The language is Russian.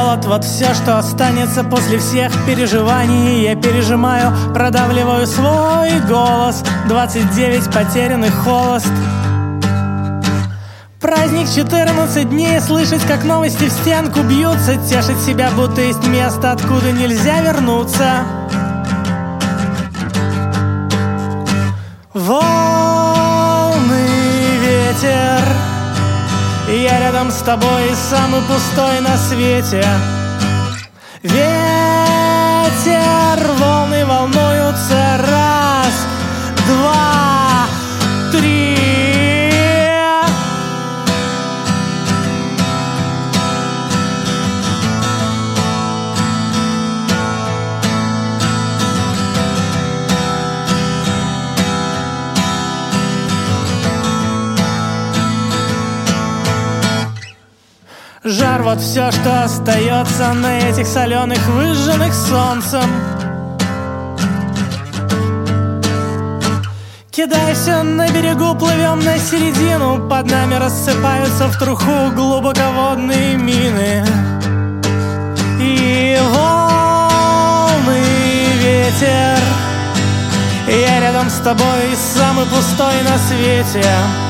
голод Вот все, что останется после всех переживаний. Я пережимаю, продавливаю свой голос. 29 потерянных холост. Праздник 14 дней, слышать, как новости в стенку бьются. Тешить себя, будто есть место, откуда нельзя вернуться Я рядом с тобой, самый пустой на свете. Ветер, Жар вот все, что остается на этих соленых, выжженных солнцем. Кидай все на берегу, плывем на середину. Под нами рассыпаются в труху глубоководные мины. И волны, ветер. Я рядом с тобой, самый пустой на свете